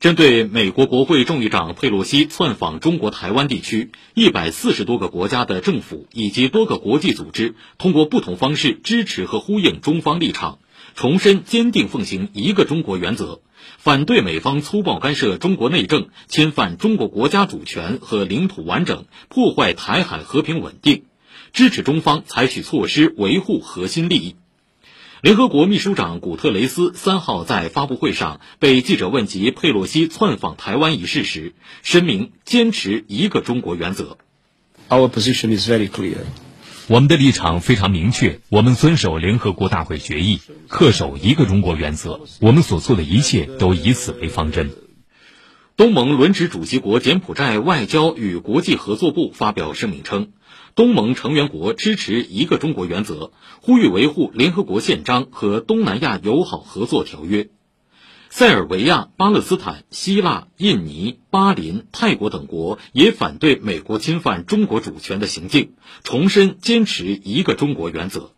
针对美国国会众议长佩洛西窜访中国台湾地区，一百四十多个国家的政府以及多个国际组织通过不同方式支持和呼应中方立场，重申坚定奉行一个中国原则，反对美方粗暴干涉中国内政、侵犯中国国家主权和领土完整、破坏台海和平稳定，支持中方采取措施维护核心利益。联合国秘书长古特雷斯三号在发布会上被记者问及佩洛西窜访台湾一事时，声明坚持一个中国原则。Our position is very clear. 我们的立场非常明确，我们遵守联合国大会决议，恪守一个中国原则。我们所做的一切都以此为方针。东盟轮值主席国柬埔寨外交与国际合作部发表声明称。东盟成员国支持一个中国原则，呼吁维护联合国宪章和东南亚友好合作条约。塞尔维亚、巴勒斯坦、希腊、印尼、巴林、泰国等国也反对美国侵犯中国主权的行径，重申坚持一个中国原则。